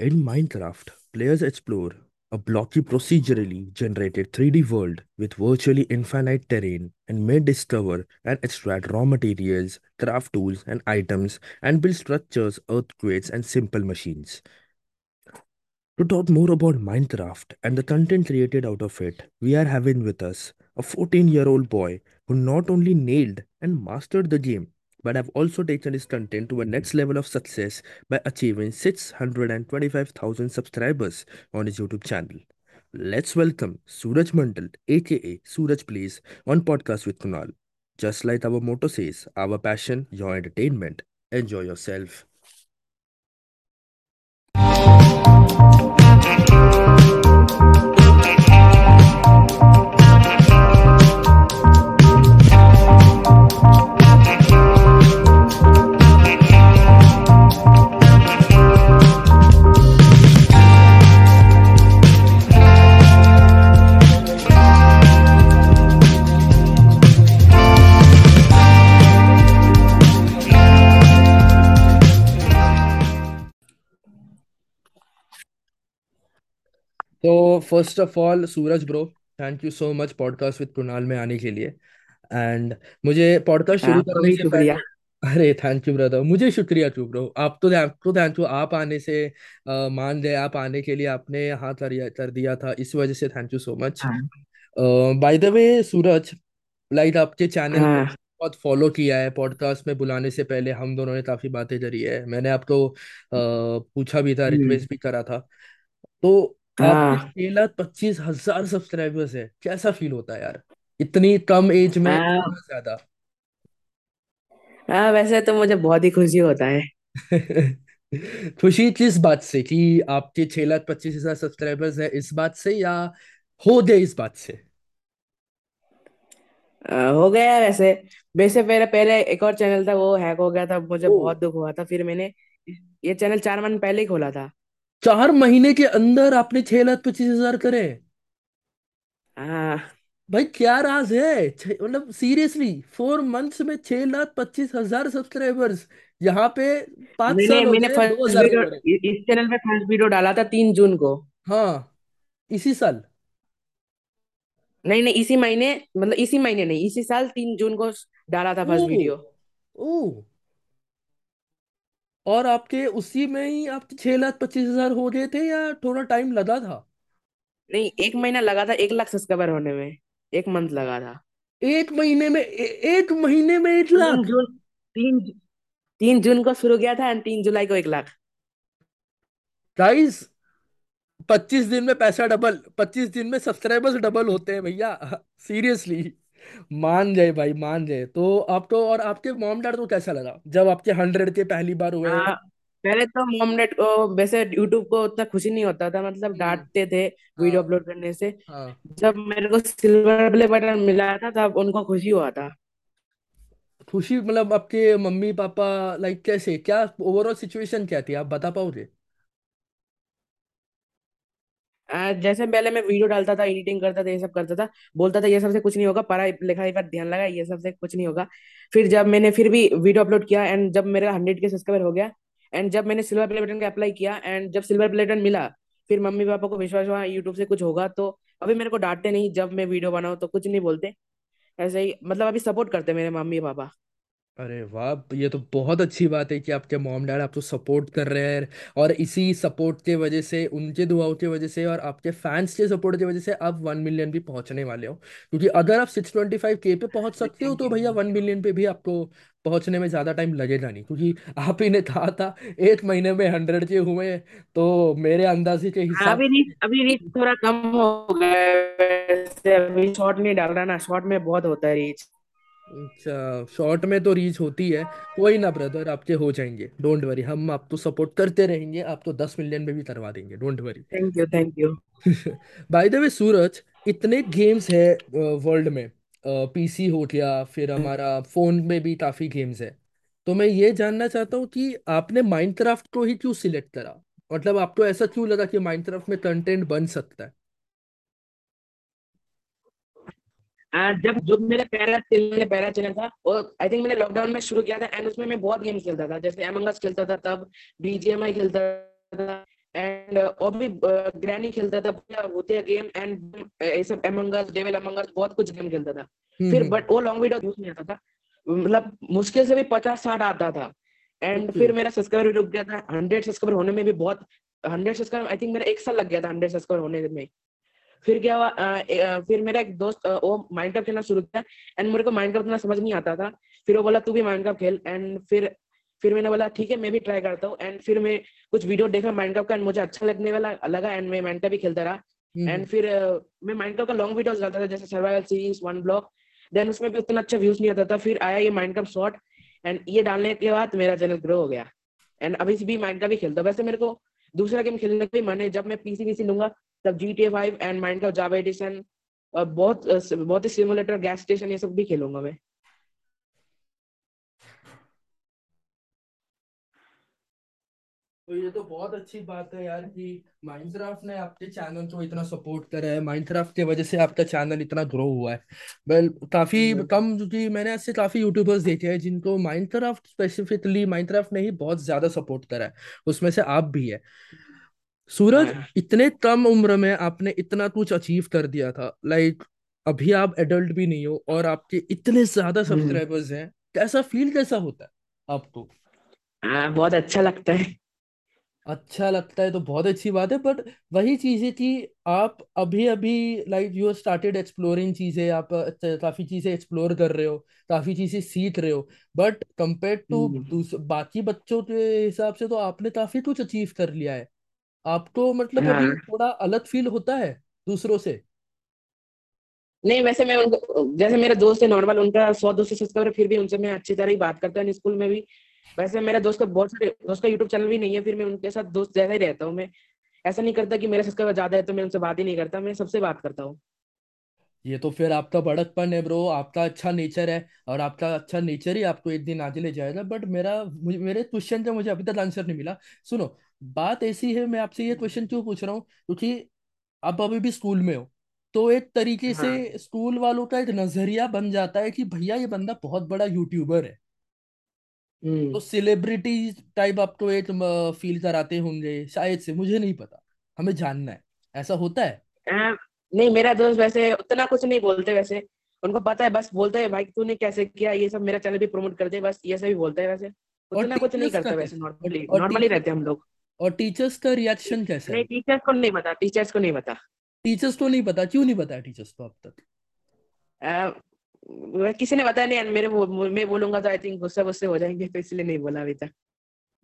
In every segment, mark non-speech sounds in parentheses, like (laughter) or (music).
In Minecraft, players explore a blocky procedurally generated 3D world with virtually infinite terrain and may discover and extract raw materials, craft tools and items, and build structures, earthquakes, and simple machines. To talk more about Minecraft and the content created out of it, we are having with us a 14 year old boy who not only nailed and mastered the game, but have also taken his content to a next level of success by achieving 625,000 subscribers on his YouTube channel. Let's welcome Suraj Mandal, aka Suraj Plays, on Podcast with Kunal. Just like our motto says, our passion, your entertainment. Enjoy yourself. First of all Suraj bro thank you so much podcast with Kunal में आने के लिए. And मुझे podcast शुरू करने से शुक्रिया. पहले अरे थैंक यू ब्रदर मुझे शुक्रिया क्यों ब्रो आप तो आपको थैंक यू आप आने से अ, मान गए आप आने के लिए आपने हाँ कर, कर दिया था. इस वजह से thank you so much by the way Suraj like आपके चैनल को हाँ बहुत फॉलो किया है. पॉडकास्ट में बुलाने से पहले हम दोनों ने काफ़ी बातें करी है. मैंने आपको अ, पूछा भी था हम्म, रिक्वेस्ट भी करा था. तो आपके हाँ। छह लाख पच्चीस हज़ार सब्सक्राइबर्स है। कैसा फील होता है यार? इतनी कम एज में हाँ। इतना ज़्यादा। हाँ, वैसे तो मुझे बहुत ही खुशी होता है। (laughs) खुशी किस बात से? कि आपके छह लाख पच्चीस हज़ार सब्सक्राइबर्स है इस बात से या हो गए इस बात से? अ, हो गया वैसे। वैसे मेरा पहले एक और चैनल था वो हैक हो गया था। मुझे ओ बहुत दुख हुआ था। फिर मैंने ये चैनल चार मंथ पहले ही खोला था। चार महीने के अंदर आपने छह लाख पच्चीस हज़ार करे। हाँ। भाई क्या राज है? छह- मतलब सीरियसली फोर मंथ्स में छह लाख पच्चीस हज़ार सब्सक्राइबर्स यहाँ पे पाँच मैंने साल हो मैंने गए दो फ़र्स्ट हज़ार वीडियो करे इस चैनल पे फ़र्स्ट वीडियो डाला था तीन जून को। हाँ इसी साल। नहीं नहीं इसी महीने मतलब इसी महीने नहीं इसी साल तीन जून को डाला था ओ फ़र्स्ट वीडियो ओ और आपके उसी में ही आपके छह लाख पच्चीस हज़ार हो गए थे या थोड़ा टाइम लगा था? नहीं एक महीना लगा था एक लाख सब्सक्राइबर होने में एक मंथ लगा था। एक महीने में ए, एक महीने में एक तीन लाख? जून तीन तीन जून को शुरू किया था एंड तीन जुलाई को एक लाख। गाइस पच्चीस दिन में पैसा डबल पच्चीस दिन में सब्सक्राइबर्स डबल होते हैं भैया (laughs) सीरियसली मान जाए भाई मान जाए। तो आपको और आपके मॉम डैड को कैसा लगा? जब आपके हंड्रेड के पहली बार हुए। हाँ पहले तो मॉम डैड को वैसे यूट्यूब को उतना खुशी नहीं होता था मतलब हम्म। डांटते थे वीडियो हाँ अपलोड करने से। हाँ। जब मेरे को सिल्वर प्ले बटन मिला था तब उनको खुशी हुआ था। खुशी मतलब आपके मम्मी पापा लाइक कैसे? क्या ओवरऑल सिचुएशन क्या थी? आप बता पाओगे? जैसे पहले मैं वीडियो डालता था, एडिटिंग करता था, ये सब करता था, बोलता था, ये सबसे कुछ नहीं होगा, पढ़ाई, लिखाई पर ध्यान लगा, ये सबसे कुछ नहीं होगा। फिर जब मैंने फिर भी वीडियो अपलोड किया एंड जब मेरा हंड्रेड के सब्सक्राइबर हो गया एंड जब मैंने सिल्वर प्ले बटन का अप्लाई किया एंड जब सिल्वर प्ले बटन मिला, फिर मम्मी पापा को विश्वास हुआ यूट्यूब से कुछ होगा। तो अभी मेरे को डांटते नहीं, जब मैं वीडियो बनाऊँ तो कुछ नहीं बोलते। ऐसे ही मतलब अभी सपोर्ट करते मेरे मम्मी पापा। अरे वाह ये तो बहुत अच्छी बात है कि आपके मॉम डैड आपको सपोर्ट कर रहे हैं और इसी सपोर्ट के वजह से उनके दुआओं की वजह से और आपके फैंस के सपोर्ट की वजह से आप वन मिलियन भी पहुँचने वाले हो। क्योंकि अगर आप सिक्स ट्वेंटी फाइव के पे पहुँच सकते हो तो भैया वन मिलियन पे भी आपको पहुँचने में ज़्यादा टाइम लगेगा नहीं। क्योंकि आप ही ने कहा था एक महीने में हंड्रेड के हुए तो मेरे अंदाजे के हाँ हिसाब अभी रीच अभी रीच से थोड़ा कम हो गया अभी शॉर्ट नहीं डाल रहा ना शॉर्ट में बहुत होता है रीच अच्छा शॉर्ट में तो रीच होती है। कोई ना ब्रदर आपके हो जाएँगे। डोंट वरी हम आपको सपोर्ट करते रहेंगे। आपको दस मिलियन में भी करवा देंगे। Don't worry thank you thank you by the way Suraj इतने गेम्स है वर्ल्ड में। पीसी हो गया फिर हमारा फ़ोन में भी काफ़ी गेम्स है। तो मैं ये जानना चाहता हूँ कि आपने माइनक्राफ्ट को ही क्यों सिलेक्ट करा? मतलब आपको ऐसा क्यों लगा कि माइनक्राफ्ट में कंटेंट बन सकता है? आ, जब जो मेरा पहला चैनल पहला चैनल था और आई थिंक मैंने लॉकडाउन में शुरू किया था एंड उसमें मैं बहुत गेम्स खेलता था जैसे एमंग अस खेलता था तब बीजीएमआई खेलता था एंड और भी ग्रैनी खेलता था होते गेम एंड ये सब among us devil among us बहुत कुछ गेम खेलता था। हम्म फिर हम्म। बट वो लॉन्ग वीडियो यूज़ नहीं आता था। मतलब मुश्किल से भी पचास साठ आता था। एंड फिर मेरा सब्सक्राइबर भी रुक गया था। हंड्रेड सब्सक्राइबर होने में भी बहुत हंड्रेड सब्सक्राइबर आई थिंक मेरा एक साल लग गया था हंड्रेड सब्सक्राइबर होने में। फिर क्या हुआ फिर मेरा एक दोस्त वो माइनक्राफ्ट खेलना शुरू किया एंड मेरे को माइनक्राफ्ट इतना समझ नहीं आता था। फिर वो बोला तू भी माइनक्राफ्ट खेल। एंड फिर फिर मैंने बोला ठीक है मैं भी ट्राई करता हूँ। एंड फिर मैं कुछ वीडियो देखा माइनक्राफ्ट का एंड मुझे अच्छा लगने वाला लगा एंड मैं माइनक्राफ्ट भी खेलता रहा। एंड हम्म। फिर मैं माइनक्राफ्ट का लॉन्ग वीडियोस डालता था जैसे survival series one block then उसमें भी उतना अच्छा व्यूज़ नहीं आता था। फिर आया ये माइनक्राफ्ट शॉर्ट एंड ये डालने के बाद मेरा चैनल ग्रो हो गया। एंड अभी भी माइनक्राफ्ट भी खेलता हूँ। वैसे मेरे को दूसरा गेम खेलने का भी मन है जब मैं पीसी वीसी लूँगा तब G T A five and Minecraft Java edition और बहुत बहुत ही सिमुलेटर गैस स्टेशन ये सब भी खेलूँगा मैं। तो ये तो बहुत अच्छी बात है यार कि माइनक्राफ्ट ने आपके चैनल को इतना सपोर्ट करा है। माइनक्राफ्ट की वजह से आपका चैनल इतना ग्रो हुआ है। वेल काफ़ी कम क्योंकि मैंने ऐसे काफ़ी यूट्यूबर्स देखे हैं जिनको माइनक्राफ्ट स्पेसिफिकली माइनक्राफ्ट ने ही बहुत ज़्यादा सपोर्ट करा है। उसमें से आप भी है। सूरज हाँ। इतने कम उम्र में आपने इतना कुछ अचीव कर दिया था। लाइक अभी आप एडल्ट भी नहीं हो और आपके इतने ज़्यादा हम्म, सब्सक्राइबर्स हैं। कैसा फील कैसा होता है आपको? हाँ बहुत अच्छा लगता है। अच्छा लगता है तो बहुत अच्छी बात है बट वही चीज़ है कि आप अभी अभी लाइक यू स्टार्टेड एक्सप्लोरिंग चीज़ें आप काफ़ी चीज़ें एक्सप्लोर कर रहे हो काफ़ी चीज़ें सीख रहे हो बट कंपेयर टू हम्म, बाकी बच्चों के हिसाब से तो आपने काफ़ी कुछ अचीव कर लिया है। आपको मतलब अभी हाँ। थोड़ा अलग फील होता है दूसरों से? नहीं वैसे मैं उनको जैसे मेरे दोस्त है नॉर्मल उनका सौ दो सौ सब्सक्राइबर फिर भी उनसे मैं अच्छी तरह ही बात करता हूँ स्कूल में भी। वैसे मेरे दोस्त का बहुत सारे दोस्त का यूट्यूब चैनल भी नहीं है फिर मैं उनके साथ दोस्त जैसा ही रहता हूँ मैं ऐसा नहीं करता कि मेरे सब्सक्राइबर ज़्यादा है तो मैं उनसे बात ही नहीं करता मैं सबसे बात करता हूँ। ये तो फिर आपका बड़कपन है ब्रो आपका अच्छा नेचर है और आपका अच्छा नेचर ही आपको एक दिन आगे ले जाएगा बट मेरा मुझे मेरे क्वेश्चन का मुझे अभी तक आंसर नहीं मिला। सुनो बात ऐसी है मैं आपसे ये क्वेश्चन क्यों पूछ रहा हूँ? क्योंकि आप अभी भी स्कूल में हो तो एक तरीके से हाँ। स्कूल वालों का एक नज़रिया बन जाता है कि भैया ये बंदा बहुत बड़ा यूट्यूबर है। हम्म। तो सेलिब्रिटी टाइप आपको एक फील कराते होंगे शायद से मुझे नहीं पता हमें जानना है ऐसा होता है? आ, नहीं मेरा दोस्त वैसे उतना कुछ नहीं बोलते वैसे उनको पता है बस बोलते हैं भाई तूने कैसे किया ये सब मेरा चैनल भी प्रमोट कर दे बस ये सब भी बोलते हैं वैसे। और उतना कुछ नहीं टीचर्स का करता वैसे नॉर्मली और नॉर्मली रहते हैं हम लोग। और टीचर्स का रिएक्शन कैसा नहीं टीचर्स को नहीं पता टीचर्स को नहीं पता। टीचर्स को नहीं पता? क्यों नहीं पता टीचर्स को अब तक? आ, किसी ने बताया नहीं मेरे वो, मैं बोलूँगा तो आई थिंक गुस्सा गुस्से हो जाएँगे तो इसलिए नहीं बोला अभी तक।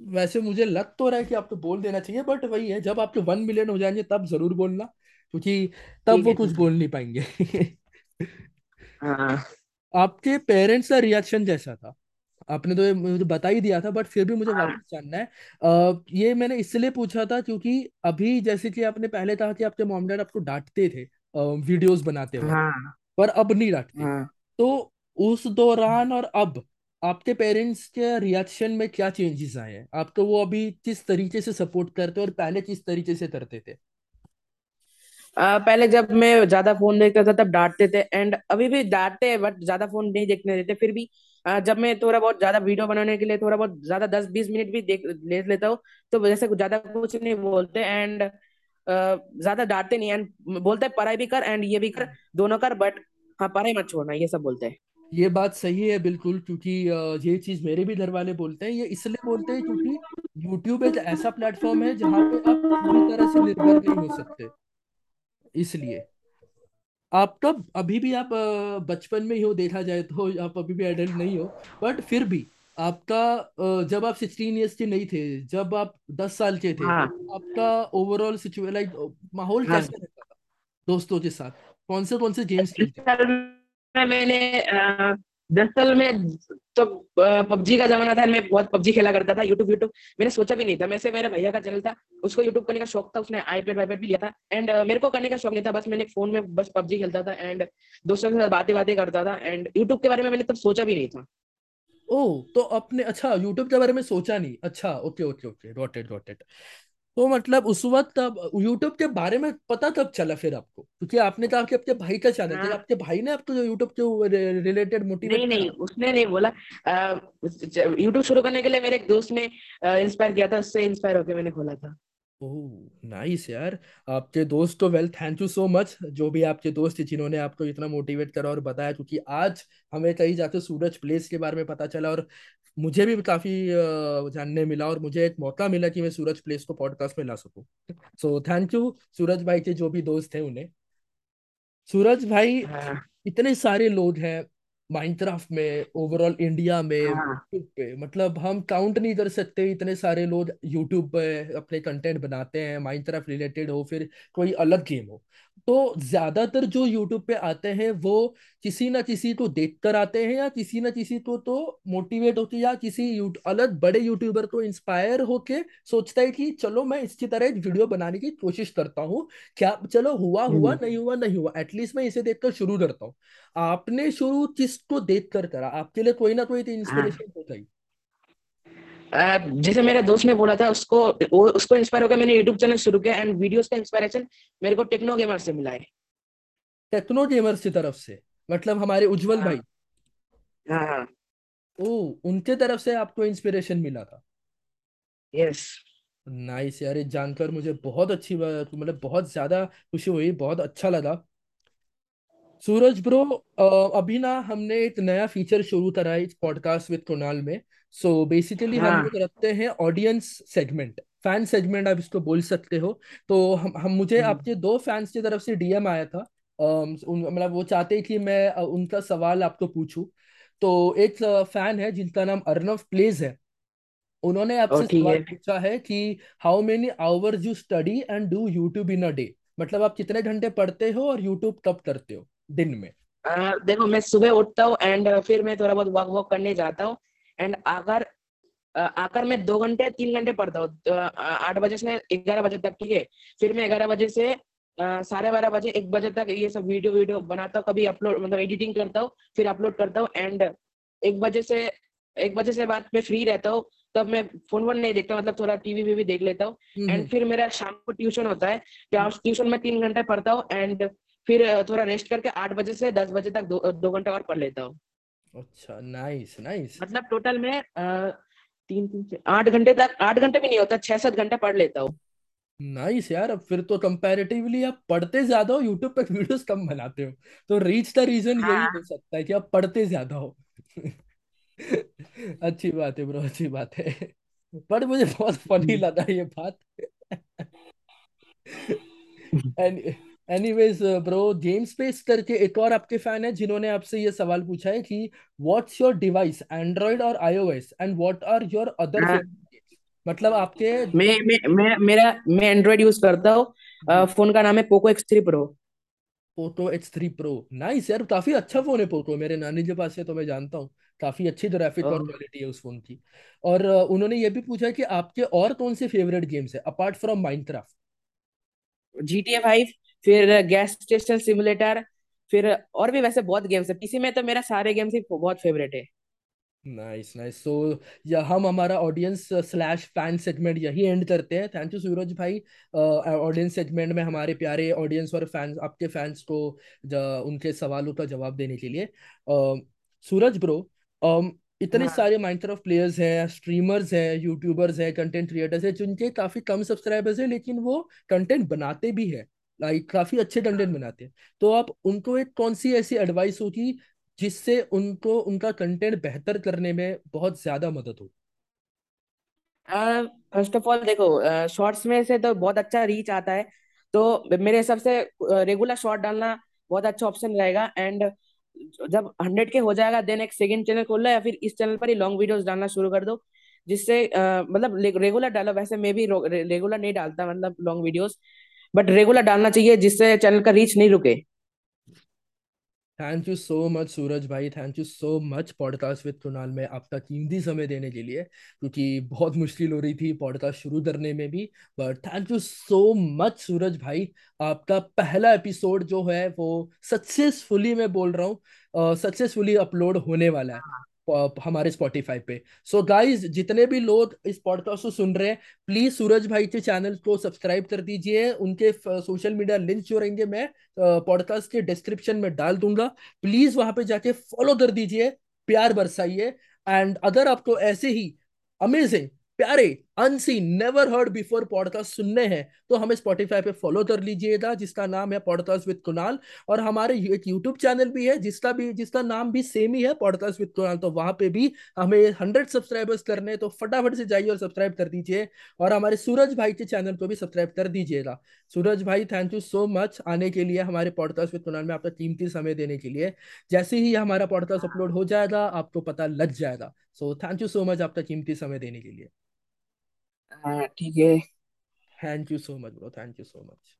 वैसे मुझे लग तो रहा है कि आपको बोल देना चाहिए बट वही है जब आपके वन मिलियन हो जाएँगे तब ज़रूर बोलना क्योंकि तब वो कुछ बोल नहीं पाएँगे। हाँ। आपके पेरेंट्स का रिएक्शन जैसा था? आपने तो ये मुझे बता ही दिया था बट फिर भी मुझे हाँ। वापस जानना है। ये मैंने इसलिए पूछा था क्योंकि अभी जैसे कि आपने पहले कहा कि आपके मॉम डैड आपको डांटते थे वीडियोस बनाते वक्त हाँ। पर अब नहीं डांटते। हाँ। तो उस दौरान और अब आपके पेरेंट्स के रिएक्शन में क्या चेंजेस आए हैं? आपको वो अभी किस तरीके से सपोर्ट करते और पहले किस तरीके से करते थे? आ, पहले जब मैं ज़्यादा फ़ोन नहीं करता तब डांटते थे एंड अभी भी डांटते हैं बट ज़्यादा फ़ोन नहीं देखने देते फिर भी जब मैं थोड़ा बहुत ज़्यादा वीडियो बनाने के लिए थोड़ा बहुत ज़्यादा दस बीस मिनट भी देख, ले लेता हूँ तो जैसे ज़्यादा कुछ नहीं बोलते एंड ज़्यादा डांटते नहीं एंड बोलते पढ़ाई भी कर एंड ये भी कर, दोनों कर बट हाँ पढ़ाई मत छोड़ना, ये सब बोलते हैं। ये बात सही है बिल्कुल, क्योंकि ये चीज़ मेरे भी घर वाले बोलते हैं, ये इसलिए बोलते हैं क्योंकि यूट्यूब एक ऐसा प्लेटफॉर्म है जहाँ पे आप पूरी तरह से निर्भर नहीं हो सकते, इसलिए। आपका अभी भी आप बचपन में ही हो देखा जाए तो आप अभी भी एडल्ट नहीं हो बट फिर भी आपका जब आप सिक्सटीन ईयर्स के नहीं थे जब आप दस साल के थे हाँ। आपका ओवरऑल सिचुएशन लाइक माहौल हाँ। कैसा रहता था दोस्तों के साथ? कौन से कौन से गेम्स खेलते मैंने अ, दस साल में तो पबजी का जमाना था मैं बहुत पबजी खेला करता था यूट्यूब यूट्यूब मैंने सोचा भी नहीं था। वैसे मेरे भैया का चैनल था उसको यूट्यूब करने का शौक था उसने आईपैड वाईपैड भी लिया था। एंड मेरे को करने का शौक नहीं था बस मैंने फ़ोन में बस पबजी खेलता था एंड दोस्तों के साथ बातें बातें करता था। एंड यूट्यूब के बारे में मैंने तब सोचा भी नहीं था। ओह तो अपने अच्छा यूट्यूब के बारे में सोचा नहीं। अच्छा okay okay okay got it got it तो मतलब उस वक्त अब यूट्यूब के बारे में पता तब चला फिर आपको? क्योंकि आपने कहा कि आपके भाई का चैनल था हाँ, आपके भाई ने आपको यूट्यूब के रिलेटेड मोटिवेट नहीं नहीं उसने नहीं बोला। यूट्यूब शुरू करने के लिए मेरे एक दोस्त ने इंस्पायर किया था उससे इंस्पायर होकर मैंने खोला था। नाइस यार। आपके दोस्त तो well thank you so much जो भी आपके दोस्त थे जिन्होंने आपको इतना मोटिवेट करा और बताया क्योंकि आज हमें कहीं जाते सूरज प्लेस के बारे में पता चला और मुझे भी काफ़ी जानने मिला और मुझे एक मौका मिला कि मैं सूरज प्लेस को पॉडकास्ट में ला सकूँ। सो थैंक यू सूरज भाई के जो भी दोस्त थे उन्हें। सूरज भाई हाँ। इतने सारे लोग हैं माइनक्राफ्ट में ओवरऑल इंडिया में हाँ। यूट्यूब पे मतलब हम काउंट नहीं कर सकते इतने सारे लोग यूट्यूब पे अपने कंटेंट बनाते हैं माइनक्राफ्ट रिलेटेड हो फिर कोई अलग गेम हो। तो ज़्यादातर जो यूट्यूब पे आते हैं वो किसी ना किसी को देख कर आते हैं या किसी ना किसी को तो मोटिवेट होके या किसी अलग बड़े यूट्यूबर को इंस्पायर होके सोचता है कि चलो मैं इसकी तरह एक वीडियो बनाने की कोशिश करता हूँ। क्या चलो हुआ हुआ हम्म। नहीं हुआ नहीं हुआ एटलीस्ट मैं इसे देखकर शुरू करता हूँ। आपने शुरू किसको देख कर? करा आपके लिए कोई ना कोई तो हाँ। इंस्पिरेशन होता ही। जैसे मेरे दोस्त ने बोला था उसको वो उसको इंस्पायर होकर मैंने यूट्यूब चैनल शुरू किया एंड वीडियोस का इंस्पिरेशन मेरे को टेक्नो गेमर से मिला है। टेक्नो गेमर्स की तरफ़ से मतलब हमारे उज्जवल हाँ। भाई। हाँ हाँ। ओ उनके तरफ़ से आपको इंस्पिरेशन मिला था? यस नाइस यार ये जानकर मुझे बहुत अच्छी मतलब बहुत ज़्यादा खुशी हुई बहुत अच्छा लगा। सूरज ब्रो अभी ना हमने एक नया फीचर शुरू करा है इस पॉडकास्ट विद कुणाल में। सो बेसिकली हम हाँ। लोग रखते हैं ऑडियंस सेगमेंट फ़ैन सेगमेंट आप इसको बोल सकते हो। तो हम हम मुझे हम्म, आपके दो फैंस की तरफ़ से डीएम आया था। मतलब वो चाहते कि मैं उनका सवाल आपको पूछूँ। तो एक फ़ैन है जिनका नाम अर्नव प्लेज है। उन्होंने आपसे सवाल पूछा है कि how many hours you study and do YouTube in a day मतलब आप कितने घंटे पढ़ते हो और यूट्यूब कब करते हो दिन में? अ, देखो मैं सुबह उठता हूँ एंड फिर मैं थोड़ा बहुत वॉक वॉक करने जाता हूँ। एंड अगर आकर मैं दो घंटे तीन घंटे पढ़ता हूँ तो, आठ बजे से ग्यारह बजे तक ठीक है? फिर मैं ग्यारह बजे से साढ़े बारह बजे एक बजे तक ये सब वीडियो वीडियो बनाता हूँ कभी अपलोड मतलब एडिटिंग करता हूँ फिर अपलोड करता हूँ एंड एक बजे से एक बजे से बाद मैं फ्री रहता हूँ तब मैं फ़ोन वोन नहीं देखता मतलब थोड़ा टीवी वीवी देख लेता हूँ। एंड हम्म। फिर मेरा शाम को ट्यूशन होता है ट्यूशन में तीन घंटे पढ़ता हूँ एंड फिर थोड़ा रेस्ट करके आठ बजे से दस बजे तक दो, दो घंटे और पढ़ लेता हूँ। अच्छा नाइस नाइस मतलब टोटल में अ, तीन तीन आठ घंटे तक आठ घंटे भी नहीं होता छह सात घंटे पढ़ लेता हूँ। नाइस यार अब फिर तो कंपैरेटिवली आप पढ़ते ज़्यादा हो यूट्यूब पे वीडियोस कम बनाते हो। तो रीच द रीजन यही हाँ। हो सकता है कि आप पढ़ते ज़्यादा हो। (laughs) अच्छी बात है ब्रो अच्छी बात है। पर मुझे बहुत फनी हम्म। लगा ये बात। (laughs) An anyways bro game space करके एक और आपके फ़ैन है जिन्होंने आपसे ये सवाल पूछा है कि व्हाट्स योर डिवाइस एंड्रॉइड और iOS and what are your other मतलब आपके मैं मैं मैं मेरा मैं एंड्रॉइड यूज़ करता हूँ। फ़ोन का नाम है Poco X three Pro Poco H three Pro nice यार काफ़ी अच्छा फ़ोन है पोको मेरे नानी के पास है तो मैं जानता हूँ। काफ़ी अच्छी ग्राफिक और क्वालिटी है उस फ़ोन की। और उन्होंने ये भी पूछा कि आपके और कौन से फेवरेट गेम्स है apart from Minecraft G T A five फिर गैस स्टेशन सिमुलेटर फिर और भी वैसे बहुत गेम्स है। पीसी में तो मेरा सारे गेम्स ही बहुत फेवरेट है। नाइस नाइस सो या हम हमारा ऑडियंस स्लैश फ़ैन सेगमेंट यही एंड करते हैं। थैंक यू सूरज भाई। ऑडियंस uh, सेगमेंट में हमारे प्यारे ऑडियंस और फैंस आपके फैंस को उनके सवालों का जवाब देने के लिए। अ, सूरज ब्रो um, इतने हाँ। सारे माइनक्राफ्ट प्लेयर्स हैं स्ट्रीमर्स हैं यूट्यूबर्स हैं कंटेंट क्रिएटर्स हैं जिनके काफ़ी कम सब्सक्राइबर्स हैं लेकिन वो कंटेंट बनाते भी हैं। लाइक काफ़ी अच्छे कंटेंट बनाते हैं। तो आप उनको एक कौन सी ऐसी एडवाइस होगी जिससे उनको, उनका कंटेंट बेहतर करने में बहुत ज़्यादा मदद हो? फ़र्स्ट ऑफ़ ऑल देखो शॉर्ट्स में से तो बहुत अच्छा रीच आता है। तो मेरे हिसाब से रेगुलर शॉर्ट डालना बहुत अच्छा ऑप्शन रहेगा। एंड जब हंड्रेड के हो जाएगा देन एक सेकंड चैनल खोल लो या फिर इस चैनल पर ही लॉन्ग वीडियोस डालना शुरू कर दो। जिससे मतलब रेगुलर डालो। वैसे मैं भी रेगुलर नहीं डालता मतलब लॉन्ग वीडियोस बट रेगुलर डालना चाहिए जिससे चैनल का रीच नहीं रुके। Thank you so much Suraj भाई। Thank you so much podcast with Kunal में आपका कीमती समय देने के लिए क्योंकि बहुत मुश्किल हो रही थी पॉडकास्ट शुरू करने में भी। But thank you so much Suraj भाई। आपका पहला एपिसोड जो है वो सक्सेसफुली मैं बोल रहा हूँ सक्सेसफुली अपलोड होने वाला है। अ, हमारे स्पॉटिफाई पे। सो so गाइज़ जितने भी लोग इस पॉडकास्ट को सुन रहे हैं प्लीज़ सूरज भाई के चैनल को सब्सक्राइब कर दीजिए। उनके सोशल मीडिया लिंक जो रहेंगे, मैं पॉडकास्ट के डिस्क्रिप्शन में डाल दूँगा। प्लीज़ वहाँ पे जाके फॉलो कर दीजिए, प्यार बरसाइए। एंड अगर आपको ऐसे ही अमेजिंग प्यारे unseen never heard before podcast सुनने हैं तो हमें स्पॉटिफाई पे फॉलो कर लीजिएगा, जिसका नाम है पॉडकास्ट विद कुणाल और हमारे एक यूट्यूब चैनल भी है, जिसका भी, जिसका नाम भी सेम ही है पॉडकास्ट विद कुणाल तो वहाँ पे भी हमें हंड्रेड सब्सक्राइबर्स करने तो फटाफट से जाइए और सब्सक्राइब कर दीजिए, और हमारे सूरज भाई के चैनल को भी सब्सक्राइब कर दीजिएगा। सूरज भाई थैंक यू सो मच आने के लिए हमारे पॉडकास्ट विद कुणाल में आपका कीमती समय देने के लिए। जैसे ही हमारा पॉडकास्ट अपलोड हो जाएगा, आपको पता लग जाएगा। So thank you so much आपका कीमती समय देने के लिए। हाँ ठीक है। Thank you so much bro thank you so much